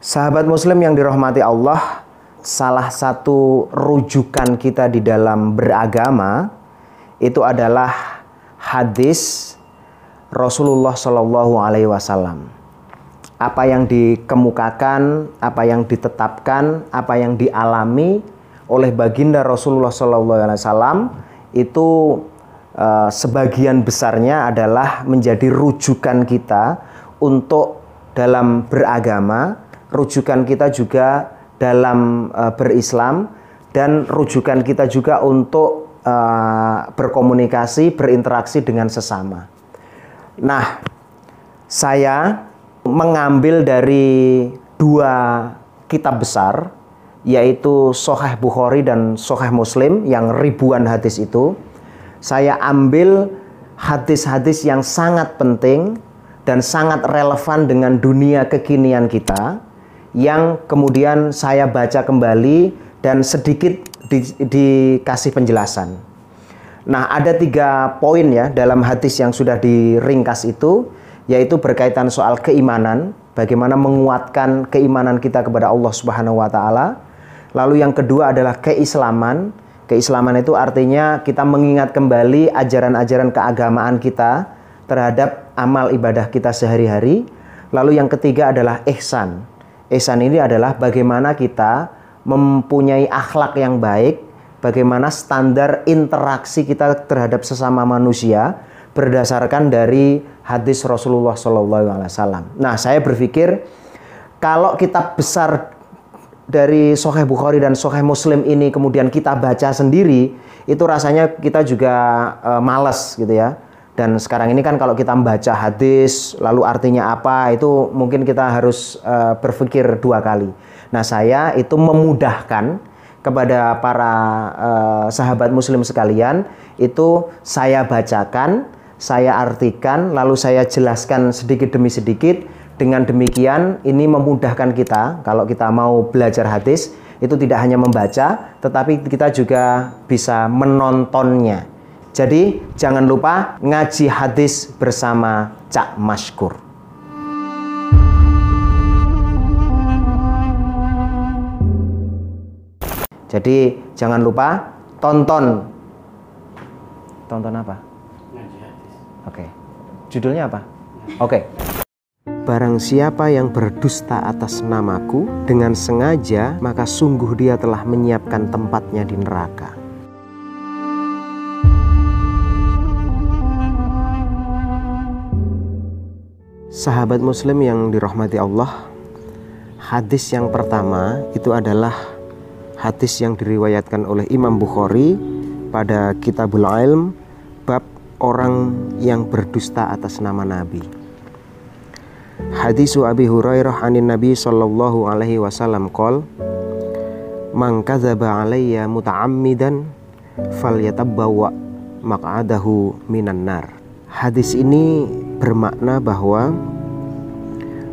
Sahabat muslim yang dirahmati Allah, salah satu rujukan kita di dalam beragama itu adalah hadis Rasulullah Shallallahu alaihi wasallam. Apa yang dikemukakan, apa yang ditetapkan, apa yang dialami oleh baginda Rasulullah Shallallahu alaihi wasallam itu uh, sebagian besarnya adalah menjadi rujukan kita untuk dalam beragama rujukan kita juga dalam uh, berislam dan rujukan kita juga untuk uh, berkomunikasi, berinteraksi dengan sesama. Nah, saya mengambil dari dua kitab besar yaitu Soheh Bukhari dan Soheh Muslim yang ribuan hadis itu. Saya ambil hadis-hadis yang sangat penting dan sangat relevan dengan dunia kekinian kita yang kemudian saya baca kembali dan sedikit di, dikasih penjelasan. Nah, ada tiga poin ya dalam hadis yang sudah diringkas itu, yaitu berkaitan soal keimanan, bagaimana menguatkan keimanan kita kepada Allah Subhanahu wa taala. Lalu yang kedua adalah keislaman. Keislaman itu artinya kita mengingat kembali ajaran-ajaran keagamaan kita terhadap amal ibadah kita sehari-hari. Lalu yang ketiga adalah ihsan Ihsan ini adalah bagaimana kita mempunyai akhlak yang baik, bagaimana standar interaksi kita terhadap sesama manusia berdasarkan dari hadis Rasulullah SAW. Nah, saya berpikir kalau kitab besar dari Sahih Bukhari dan Sahih Muslim ini kemudian kita baca sendiri, itu rasanya kita juga e, males gitu ya dan sekarang ini kan kalau kita membaca hadis lalu artinya apa itu mungkin kita harus uh, berpikir dua kali. Nah, saya itu memudahkan kepada para uh, sahabat muslim sekalian itu saya bacakan, saya artikan, lalu saya jelaskan sedikit demi sedikit. Dengan demikian ini memudahkan kita kalau kita mau belajar hadis itu tidak hanya membaca tetapi kita juga bisa menontonnya jadi jangan lupa ngaji hadis bersama Cak Maskur. Jadi jangan lupa tonton tonton apa? Oke. Judulnya apa? Oke. Barang siapa yang berdusta atas namaku dengan sengaja, maka sungguh dia telah menyiapkan tempatnya di neraka. Sahabat muslim yang dirahmati Allah Hadis yang pertama itu adalah hadis yang diriwayatkan oleh Imam Bukhari pada Kitabul Ilm bab orang yang berdusta atas nama Nabi. Hadis Abi Hurairah anin Nabi sallallahu alaihi wasallam qol Man kadzaba alayya muta'ammidan falyatabawwa maq'adahu minan nar. Hadis ini bermakna bahwa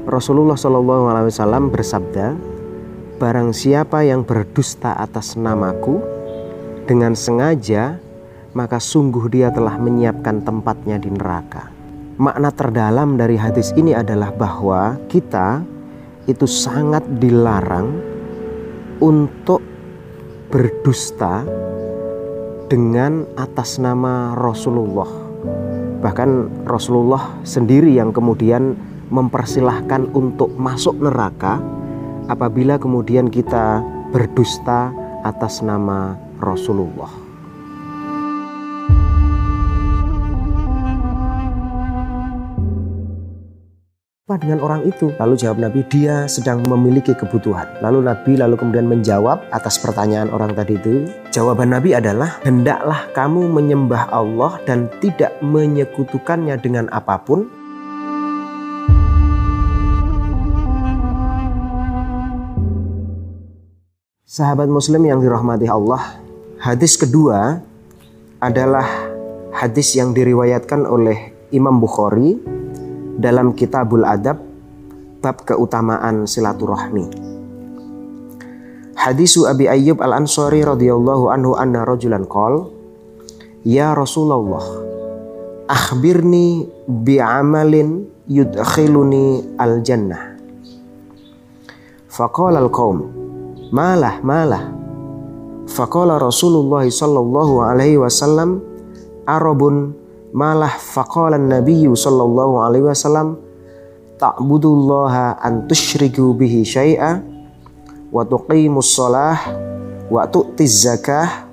Rasulullah SAW bersabda, "Barang siapa yang berdusta atas namaku dengan sengaja, maka sungguh dia telah menyiapkan tempatnya di neraka." Makna terdalam dari hadis ini adalah bahwa kita itu sangat dilarang untuk berdusta dengan atas nama Rasulullah Bahkan Rasulullah sendiri yang kemudian mempersilahkan untuk masuk neraka apabila kemudian kita berdusta atas nama Rasulullah. Apa dengan orang itu? Lalu jawab Nabi, dia sedang memiliki kebutuhan. Lalu Nabi lalu kemudian menjawab atas pertanyaan orang tadi itu. Jawaban Nabi adalah, hendaklah kamu menyembah Allah dan tidak menyekutukannya dengan apa pun. Sahabat muslim yang dirahmati Allah, hadis kedua adalah hadis yang diriwayatkan oleh Imam Bukhari dalam Kitabul Adab bab keutamaan silaturahmi. Hadisu Abi Ayyub Al-Ansari radhiyallahu anhu anna rajulan qol Ya Rasulullah akhbirni bi'amalin yudkhiluni al-jannah Faqala al-qaum, malah, malah. Faqala Rasulullah sallallahu alaihi wasallam, Arabun malah faqala Nabi sallallahu alaihi wasallam, ta'budullaha an tusyriku bihi syai'a wa tuqimus shalah wa tu'tiz zakah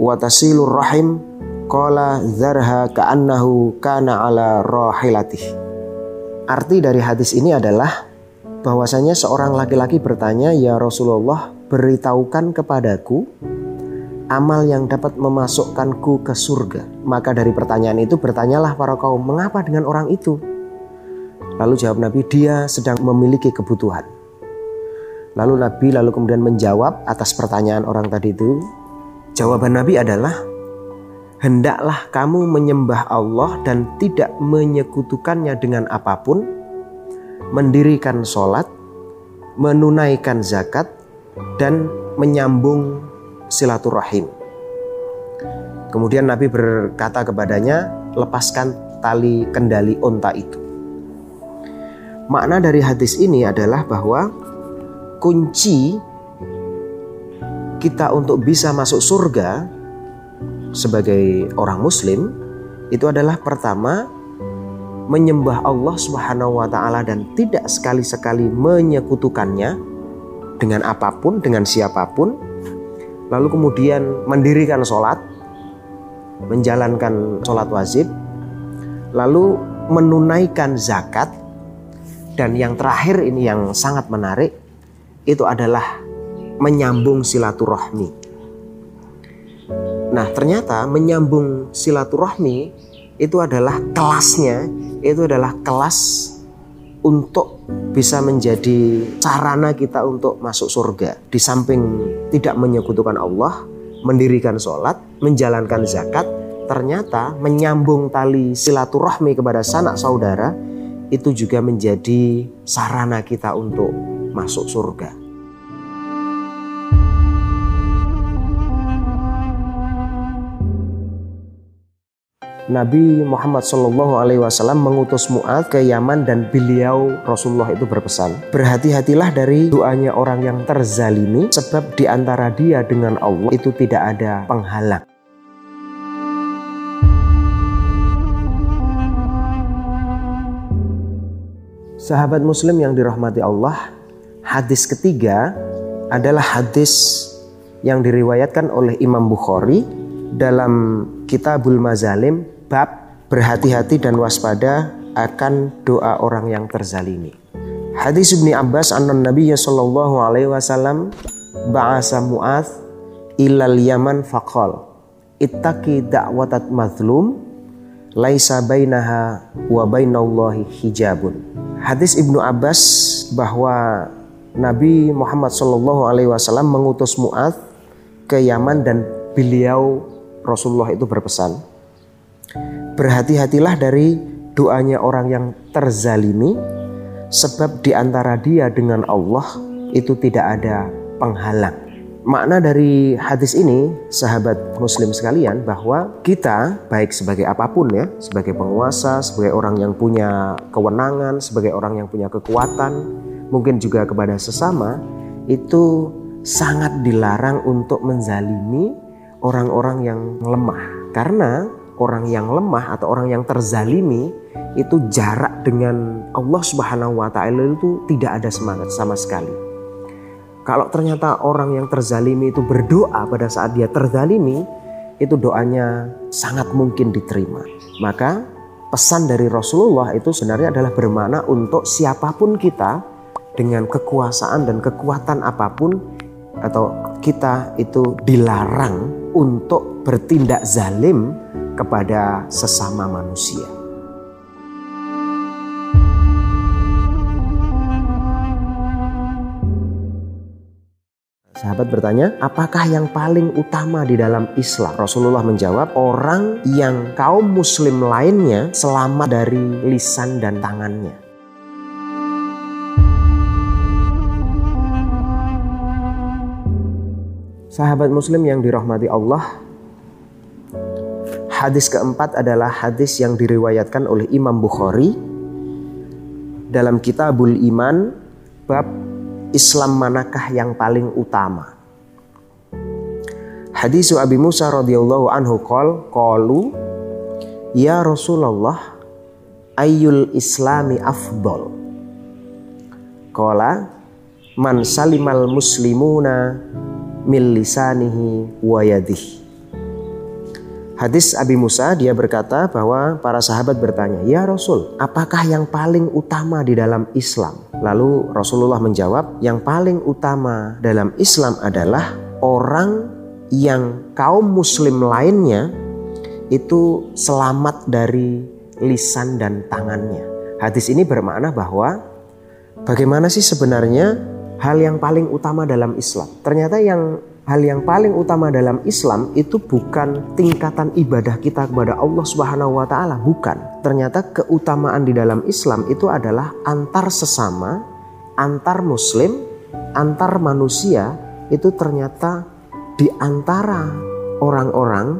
wa tasilur rahim qala dzarha ka'annahu kana ala rahilatih. Arti dari hadis ini adalah bahwasanya seorang laki-laki bertanya, "Ya Rasulullah, beritahukan kepadaku amal yang dapat memasukkanku ke surga." Maka dari pertanyaan itu bertanyalah para kaum, "Mengapa dengan orang itu?" Lalu jawab Nabi, "Dia sedang memiliki kebutuhan." Lalu Nabi lalu kemudian menjawab atas pertanyaan orang tadi itu. Jawaban Nabi adalah, "Hendaklah kamu menyembah Allah dan tidak menyekutukannya dengan apa pun." mendirikan sholat, menunaikan zakat, dan menyambung silaturahim. Kemudian Nabi berkata kepadanya, lepaskan tali kendali onta itu. Makna dari hadis ini adalah bahwa kunci kita untuk bisa masuk surga sebagai orang muslim itu adalah pertama menyembah Allah Subhanahu wa taala dan tidak sekali-sekali menyekutukannya dengan apa pun, dengan siapa pun. Lalu kemudian mendirikan sholat, menjalankan sholat wajib, lalu menunaikan zakat, dan yang terakhir ini yang sangat menarik, itu adalah menyambung silaturahmi. Nah ternyata menyambung silaturahmi itu adalah kelasnya itu adalah kelas untuk bisa menjadi sarana kita untuk masuk surga. Di samping tidak menyekutukan Allah, mendirikan sholat, menjalankan zakat, ternyata menyambung tali silaturahmi kepada sanak saudara itu juga menjadi sarana kita untuk masuk surga. Nabi Muhammad Shallallahu Alaihi Wasallam mengutus Mu'ad ke Yaman dan beliau Rasulullah itu berpesan berhati-hatilah dari doanya orang yang terzalimi sebab di antara dia dengan Allah itu tidak ada penghalang. Sahabat Muslim yang dirahmati Allah, hadis ketiga adalah hadis yang diriwayatkan oleh Imam Bukhari dalam Kitabul Mazalim bab berhati-hati dan waspada akan doa orang yang terzalimi. Hadis Ibnu Abbas anna Nabi sallallahu alaihi wasallam ba'asa Mu'adz ilal Yaman faqal ittaqi da'watat mazlum laisa bainaha wa bainallahi hijabun. Hadis Ibnu Abbas bahwa Nabi Muhammad sallallahu alaihi wasallam mengutus Mu'adz ke Yaman dan beliau Rasulullah itu berpesan Berhati-hatilah dari doanya orang yang terzalimi sebab di antara dia dengan Allah itu tidak ada penghalang. Makna dari hadis ini, sahabat muslim sekalian, bahwa kita baik sebagai apa pun ya, sebagai penguasa, sebagai orang yang punya kewenangan, sebagai orang yang punya kekuatan, mungkin juga kepada sesama, itu sangat dilarang untuk menzalimi orang-orang yang lemah. Karena orang yang lemah atau orang yang terzalimi itu jarak dengan Allah Subhanahu wa taala itu tidak ada semangat sama sekali. Kalau ternyata orang yang terzalimi itu berdoa pada saat dia terzalimi, itu doanya sangat mungkin diterima. Maka pesan dari Rasulullah itu sebenarnya adalah bermakna untuk siapa pun kita dengan kekuasaan dan kekuatan apa pun atau kita itu dilarang untuk bertindak zalim kepada sesama manusia. Sahabat bertanya, apakah yang paling utama di dalam Islam? Rasulullah menjawab, orang yang kaum muslim lainnya selamat dari lisan dan tangannya. Sahabat muslim yang dirahmati Allah, Hadis keempat adalah hadis yang diriwayatkan oleh Imam Bukhari dalam Kitabul Iman bab Islam manakah yang paling utama? Hadis Abi Musa radhiyallahu anhu qol qalu ya Rasulullah ayyul islami afdol Qala man salimal muslimuna min lisanihi wa yadihi Hadis Abi Musa dia berkata bahwa para sahabat bertanya, "Ya Rasul, apakah yang paling utama di dalam Islam?" Lalu Rasulullah menjawab, "Yang paling utama dalam Islam adalah orang yang kaum muslim lainnya itu selamat dari lisan dan tangannya." Hadis ini bermakna bahwa bagaimana sih sebenarnya hal yang paling utama dalam Islam? Ternyata yang hal yang paling utama dalam Islam itu bukan tingkatan ibadah kita kepada Allah Subhanahu wa taala, bukan. Ternyata keutamaan di dalam Islam itu adalah antar sesama, antar muslim, antar manusia itu ternyata di antara orang-orang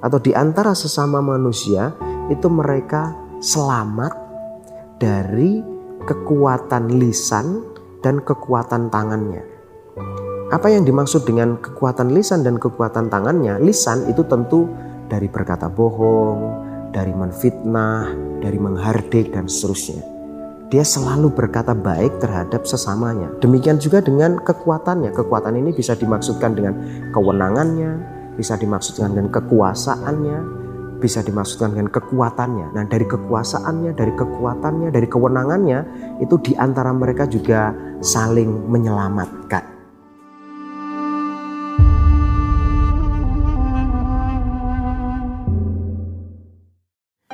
atau di antara sesama manusia itu mereka selamat dari kekuatan lisan dan kekuatan tangannya. Apa yang dimaksud dengan kekuatan lisan dan kekuatan tangannya? Lisan itu tentu dari berkata bohong, dari menfitnah, dari menghardik dan seterusnya. Dia selalu berkata baik terhadap sesamanya. Demikian juga dengan kekuatannya. Kekuatan ini bisa dimaksudkan dengan kewenangannya, bisa dimaksudkan dengan kekuasaannya, bisa dimaksudkan dengan kekuatannya. Nah, dari kekuasaannya, dari kekuatannya, dari kewenangannya, itu di antara mereka juga saling menyelamatkan.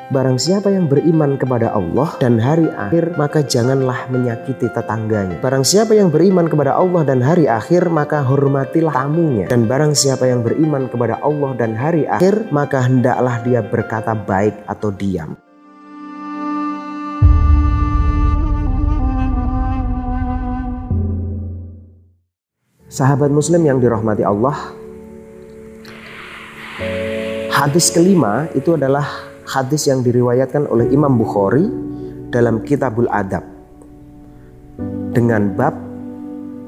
Barang siapa yang beriman kepada Allah dan hari akhir, maka janganlah menyakiti tetangganya. Barang siapa yang beriman kepada Allah dan hari akhir, maka hormatilah tamunya. Dan barang siapa yang beriman kepada Allah dan hari akhir, maka hendaklah dia berkata baik atau diam. Sahabat muslim yang dirahmati Allah, hadis kelima itu adalah hadis yang diriwayatkan oleh Imam Bukhari dalam Kitabul Adab dengan bab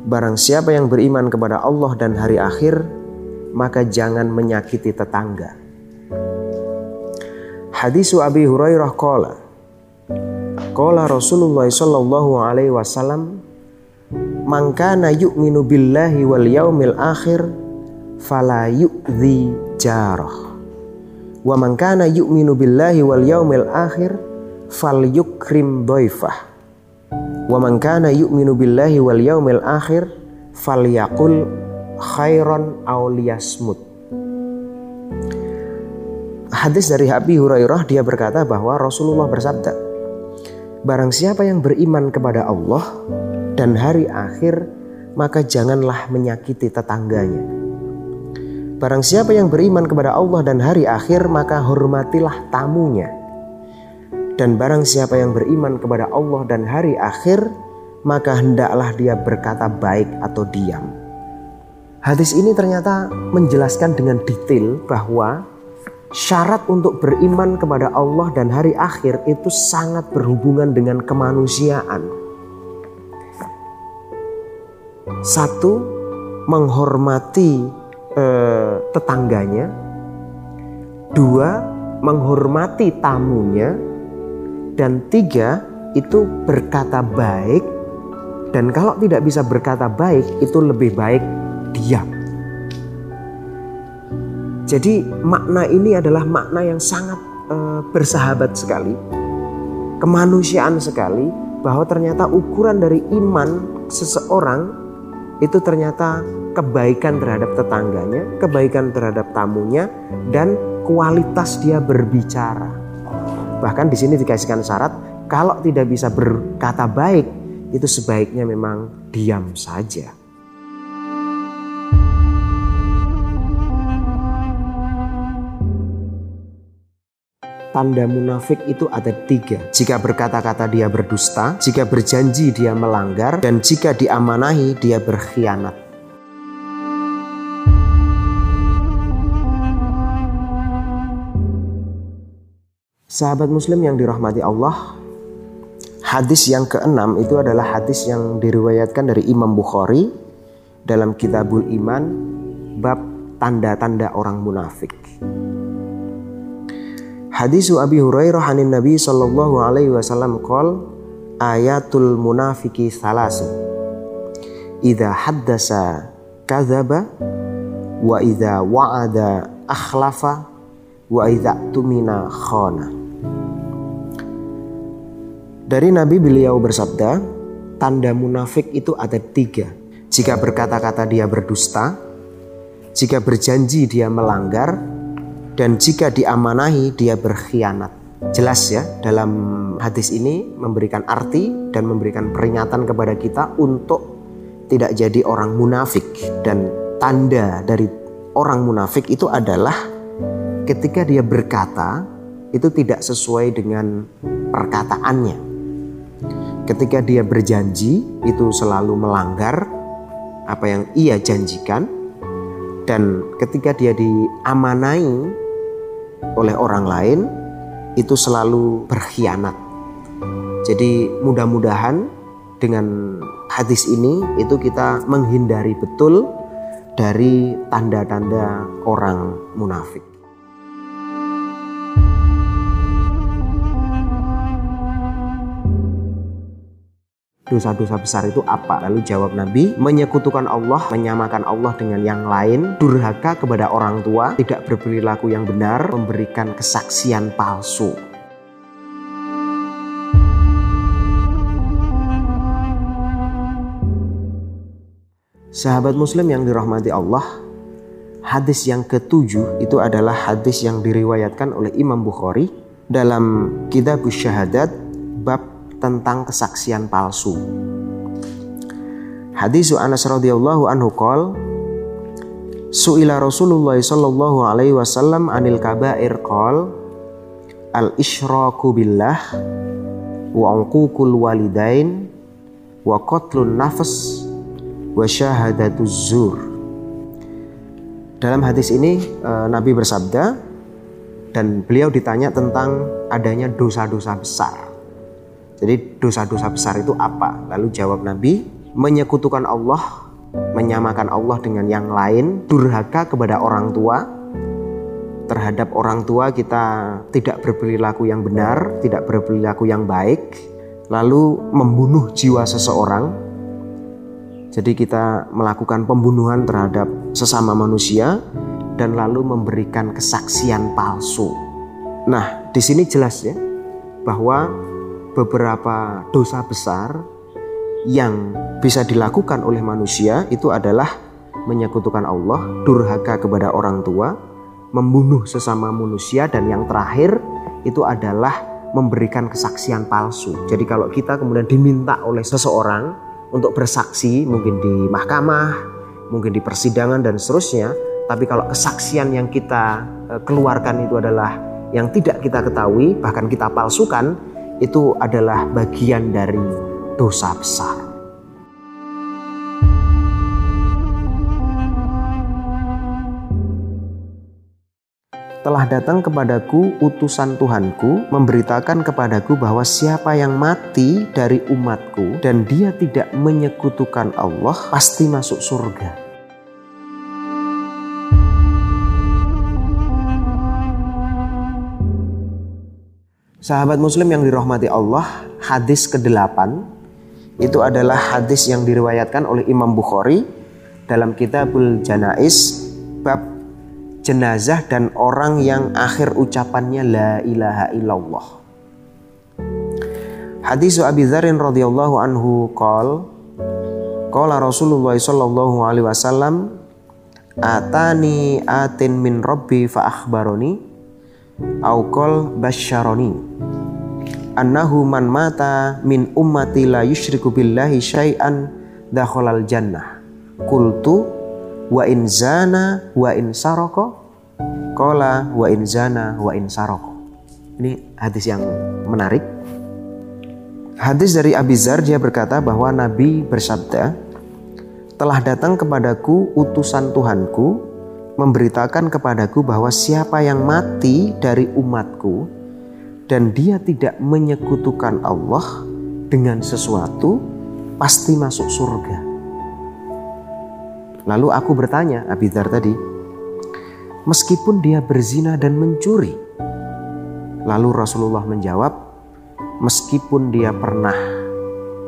barang siapa yang beriman kepada Allah dan hari akhir maka jangan menyakiti tetangga. Hadis Abi Hurairah qala Qala Rasulullah sallallahu alaihi wasallam Man kana yu'minu billahi wal yaumil akhir fala yu'dhi jarah Wa man kana yu'minu billahi wal yaumil akhir falyukrim dhaifah. Wa man kana yu'minu billahi wal yaumil akhir falyaqul khairan aw liyasmut. Hadis dari Abi Hurairah dia berkata bahwa Rasulullah bersabda, Barang siapa yang beriman kepada Allah dan hari akhir, maka janganlah menyakiti tetangganya. Barang siapa yang beriman kepada Allah dan hari akhir, maka hormatilah tamunya. Dan barang siapa yang beriman kepada Allah dan hari akhir, maka hendaklah dia berkata baik atau diam. Hadis ini ternyata menjelaskan dengan detail bahwa syarat untuk beriman kepada Allah dan hari akhir itu sangat berhubungan dengan kemanusiaan. Satu, menghormati eh, tetangganya, dua menghormati tamunya, dan tiga itu berkata baik. Dan kalau tidak bisa berkata baik, itu lebih baik diam. Jadi makna ini adalah makna yang sangat uh, bersahabat sekali, kemanusiaan sekali, bahwa ternyata ukuran dari iman seseorang itu ternyata kebaikan terhadap tetangganya, kebaikan terhadap tamunya, dan kualitas dia berbicara. Bahkan di sini dikasihkan syarat, kalau tidak bisa berkata baik, itu sebaiknya memang diam saja. tanda munafik itu ada tiga. Jika berkata-kata dia berdusta, jika berjanji dia melanggar, dan jika diamanahi dia berkhianat. Sahabat muslim yang dirahmati Allah, Hadis yang keenam itu adalah hadis yang diriwayatkan dari Imam Bukhari dalam Kitabul Iman bab tanda-tanda orang munafik. Hadis Abi Hurairah hanin Nabi sallallahu alaihi wasallam qol ayatul munafiki salasu. Idza haddasa kadzaba wa idza wa'ada akhlafa wa tumina khana. Dari Nabi beliau bersabda, tanda munafik itu ada tiga. Jika berkata-kata dia berdusta, jika berjanji dia melanggar, dan jika diamanahi dia berkhianat. Jelas ya, dalam hadis ini memberikan arti dan memberikan peringatan kepada kita untuk tidak jadi orang munafik. Dan tanda dari orang munafik itu adalah ketika dia berkata, itu tidak sesuai dengan perkataannya ketika dia berjanji itu selalu melanggar apa yang ia janjikan dan ketika dia diamanai oleh orang lain itu selalu berkhianat. Jadi mudah-mudahan dengan hadis ini itu kita menghindari betul dari tanda-tanda orang munafik. Dosa-dosa besar itu apa? Lalu jawab Nabi, menyekutukan Allah, menyamakan Allah dengan yang lain, durhaka kepada orang tua, tidak berperilaku yang benar, memberikan kesaksian palsu. Sahabat muslim yang dirahmati Allah, hadis yang ketujuh itu adalah hadis yang diriwayatkan oleh Imam Bukhari dalam kitab syahadat bab tentang kesaksian palsu. Hadis Anas radhiyallahu anhu qol Su'ila Rasulullah sallallahu alaihi wasallam anil kabair qol al isyraku billah wa uququl walidain wa qatlun nafs wa syahadatuz zur. Dalam hadis ini eh, Nabi bersabda dan beliau ditanya tentang adanya dosa-dosa besar. Jadi dosa-dosa besar itu apa? Lalu jawab Nabi, menyekutukan Allah, menyamakan Allah dengan yang lain, durhaka kepada orang tua. Terhadap orang tua kita tidak berperilaku yang benar, tidak berperilaku yang baik, lalu membunuh jiwa seseorang. Jadi kita melakukan pembunuhan terhadap sesama manusia dan lalu memberikan kesaksian palsu. Nah, di sini jelas ya bahwa beberapa dosa besar yang bisa dilakukan oleh manusia itu adalah menyekutukan Allah, durhaka kepada orang tua, membunuh sesama manusia dan yang terakhir itu adalah memberikan kesaksian palsu. Jadi kalau kita kemudian diminta oleh seseorang untuk bersaksi mungkin di mahkamah, mungkin di persidangan dan seterusnya, tapi kalau kesaksian yang kita eh, keluarkan itu adalah yang tidak kita ketahui bahkan kita palsukan, itu adalah bagian dari dosa besar. Telah datang kepadaku utusan Tuhanku memberitakan kepadaku bahwa siapa yang mati dari umatku dan dia tidak menyekutukan Allah pasti masuk surga. Sahabat muslim yang dirahmati Allah, hadis ke-8 itu adalah hadis yang diriwayatkan oleh Imam Bukhari dalam Kitabul Janais bab jenazah dan orang yang akhir ucapannya la ilaha illallah. Hadis Abi Dzarin radhiyallahu anhu qol Qala Rasulullah sallallahu alaihi wasallam atani atin min rabbi fa akhbaroni au qol basyaroni annahu man mata min ummati la yusyriku billahi syai'an dakhalal jannah. Qultu wa in zana wa in saraka qala wa in zana wa in saraka. Ini hadis yang menarik. Hadis dari Abi Zar dia berkata bahwa Nabi bersabda, telah datang kepadaku utusan Tuhanku memberitakan kepadaku bahwa siapa yang mati dari umatku dan dia tidak menyekutukan Allah, dengan sesuatu pasti masuk surga. Lalu aku bertanya, Abidar tadi, meskipun dia berzina dan mencuri. Lalu Rasulullah menjawab, meskipun dia pernah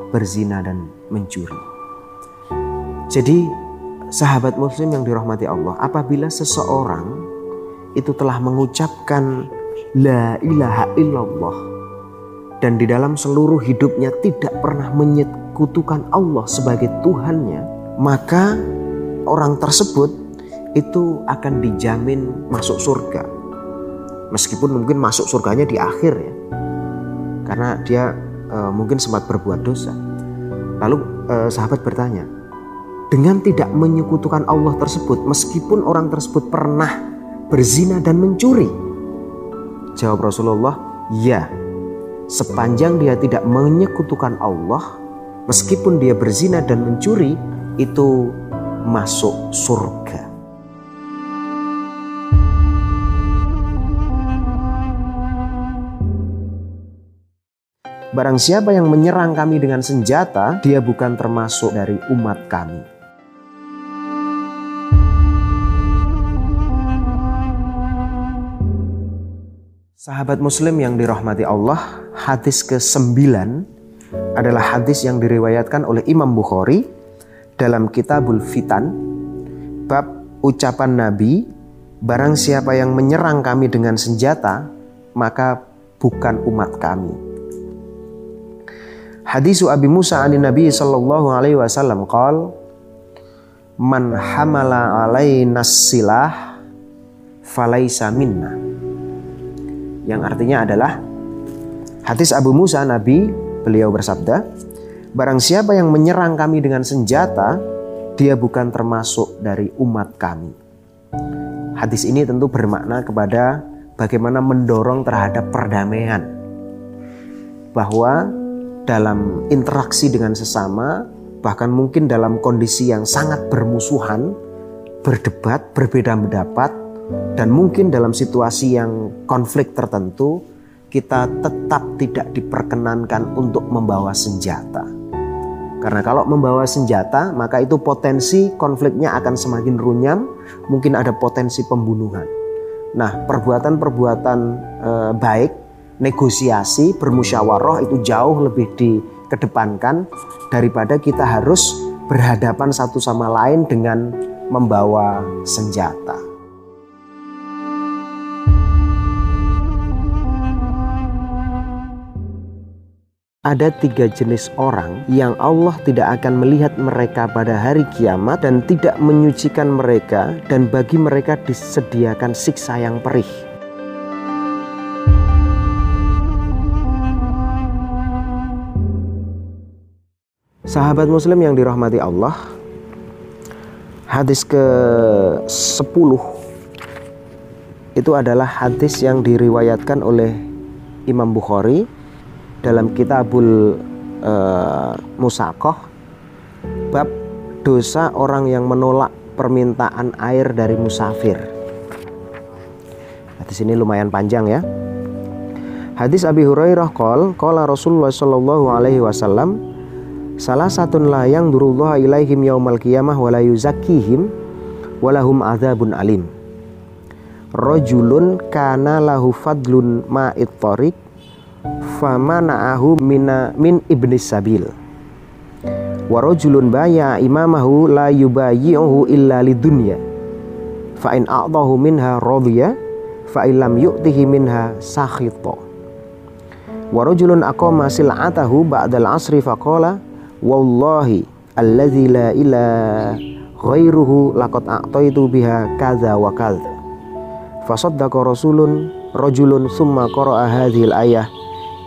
berzina dan mencuri. Jadi, sahabat muslim yang dirahmati Allah, apabila seseorang itu telah mengucapkan la ilaha illallah dan di dalam seluruh hidupnya tidak pernah menyekutukan Allah sebagai Tuhannya, maka orang tersebut itu akan dijamin masuk surga. Meskipun mungkin masuk surganya di akhir ya. Karena dia e, mungkin sempat berbuat dosa. Lalu e, sahabat bertanya, dengan tidak menyekutukan Allah tersebut meskipun orang tersebut pernah berzina dan mencuri? Jawab Rasulullah, "Ya." Sepanjang dia tidak menyekutukan Allah, meskipun dia berzina dan mencuri, itu masuk surga. Barang siapa yang menyerang kami dengan senjata, dia bukan termasuk dari umat kami. Sahabat muslim yang dirahmati Allah, hadis ke-9 adalah hadis yang diriwayatkan oleh Imam Bukhari dalam Kitabul Fitan bab ucapan Nabi barang siapa yang menyerang kami dengan senjata maka bukan umat kami. Hadis Abi Musa an Nabi sallallahu alaihi wasallam qol Man hamala alaina silah falaisa minna. Yang artinya adalah hadis Abu Musa Nabi beliau bersabda Barang siapa yang menyerang kami dengan senjata, dia bukan termasuk dari umat kami. Hadis ini tentu bermakna kepada bagaimana mendorong terhadap perdamaian. Bahwa dalam interaksi dengan sesama, bahkan mungkin dalam kondisi yang sangat bermusuhan, berdebat, berbeda pendapat, dan mungkin dalam situasi yang konflik tertentu, kita tetap tidak diperkenankan untuk membawa senjata. Karena kalau membawa senjata, maka itu potensi konfliknya akan semakin runyam, mungkin ada potensi pembunuhan. Nah, perbuatan-perbuatan e, baik, negosiasi, bermusyawarah itu jauh lebih dikedepankan daripada kita harus berhadapan satu sama lain dengan membawa senjata. Ada tiga jenis orang yang Allah tidak akan melihat mereka pada hari kiamat dan tidak menyucikan mereka dan bagi mereka disediakan siksa yang perih. Sahabat muslim yang dirahmati Allah Hadis ke-10 Itu adalah hadis yang diriwayatkan oleh Imam Bukhari dalam kitabul uh, musakoh bab dosa orang yang menolak permintaan air dari musafir. Hadis ini lumayan panjang ya. Hadis Abi Hurairah qol qala Rasulullah sallallahu alaihi wasallam salah satu la yang durullah ilaihim yaumal qiyamah wa la yuzakkihim walahum adzabun alim. Rajulun kana lahu fadlun ma'it tariq famana'ahu mina min ibnis sabil. Warajulun baya imamahu la yubayyi'uhu illa lidunya fa in a'tahu minha radiya fa illam yu'tihi minha sakhita. Warajulun aqama sil'atahu ba'dal asri faqala wallahi alladzi la ilaha ghairuhu laqad a'taitu biha kadza wa kadza fasaddaqa rasulun rajulun summa qara'a hadhil ayah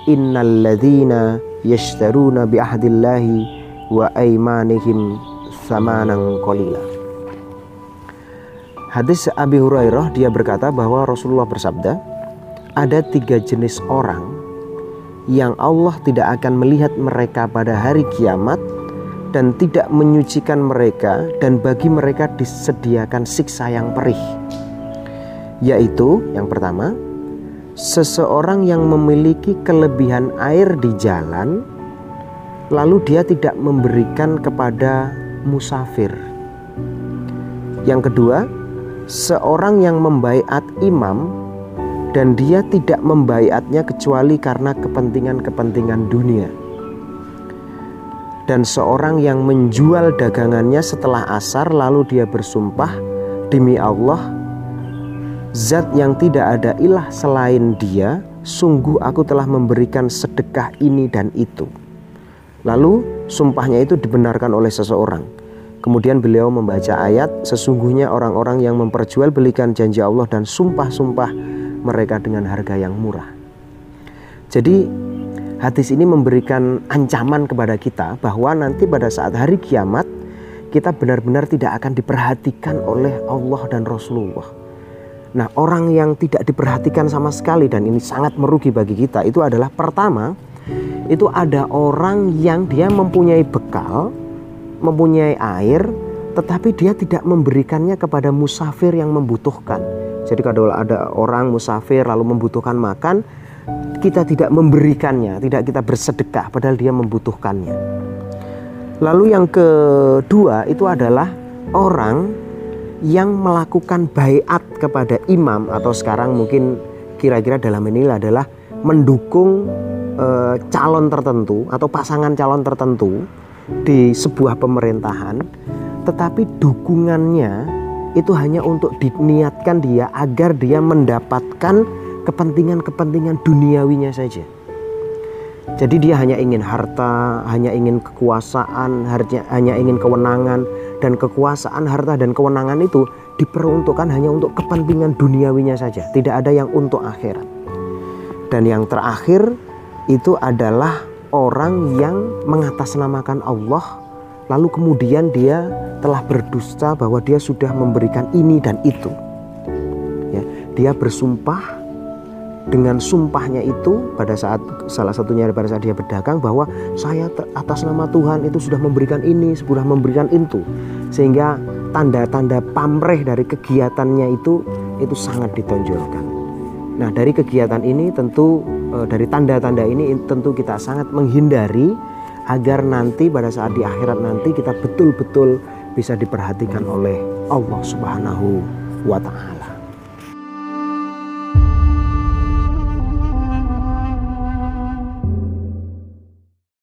innalladzina yashtaruna bi ahdillahi wa aimanihim samanan qalila. Hadis Abi Hurairah dia berkata bahwa Rasulullah bersabda, ada tiga jenis orang yang Allah tidak akan melihat mereka pada hari kiamat dan tidak menyucikan mereka dan bagi mereka disediakan siksa yang perih. Yaitu yang pertama, seseorang yang memiliki kelebihan air di jalan lalu dia tidak memberikan kepada musafir. Yang kedua, seorang yang membaiat imam dan dia tidak membaiatnya kecuali karena kepentingan-kepentingan dunia. Dan seorang yang menjual dagangannya setelah asar lalu dia bersumpah demi Allah zat yang tidak ada ilah selain dia sungguh aku telah memberikan sedekah ini dan itu. Lalu sumpahnya itu dibenarkan oleh seseorang. Kemudian beliau membaca ayat, sesungguhnya orang-orang yang memperjualbelikan janji Allah dan sumpah-sumpah mereka dengan harga yang murah. Jadi hadis ini memberikan ancaman kepada kita bahwa nanti pada saat hari kiamat kita benar-benar tidak akan diperhatikan oleh Allah dan Rasulullah. Nah, orang yang tidak diperhatikan sama sekali dan ini sangat merugi bagi kita itu adalah pertama, itu ada orang yang dia mempunyai bekal, mempunyai air, tetapi dia tidak memberikannya kepada musafir yang membutuhkan. Jadi kalau ada orang musafir lalu membutuhkan makan, kita tidak memberikannya, tidak kita bersedekah padahal dia membutuhkannya. Lalu yang kedua itu adalah orang yang melakukan bayat kepada imam atau sekarang mungkin kira-kira dalam ini adalah mendukung e, calon tertentu atau pasangan calon tertentu di sebuah pemerintahan tetapi dukungannya itu hanya untuk diniatkan dia agar dia mendapatkan kepentingan-kepentingan duniawinya saja. Jadi dia hanya ingin harta, hanya ingin kekuasaan, hanya ingin kewenangan dan kekuasaan, harta dan kewenangan itu diperuntukkan hanya untuk kepentingan duniawinya saja, tidak ada yang untuk akhirat. Dan yang terakhir itu adalah orang yang mengatasnamakan Allah lalu kemudian dia telah berdusta bahwa dia sudah memberikan ini dan itu. Ya, dia bersumpah dengan sumpahnya itu pada saat salah satunya pada saat dia berdagang bahwa saya atas nama Tuhan itu sudah memberikan ini, sudah memberikan itu. Sehingga tanda-tanda pamreh dari kegiatannya itu itu sangat ditonjolkan. Nah, dari kegiatan ini tentu e, dari tanda-tanda ini tentu kita sangat menghindari agar nanti pada saat di akhirat nanti kita betul-betul bisa diperhatikan oleh Allah Subhanahu wa taala.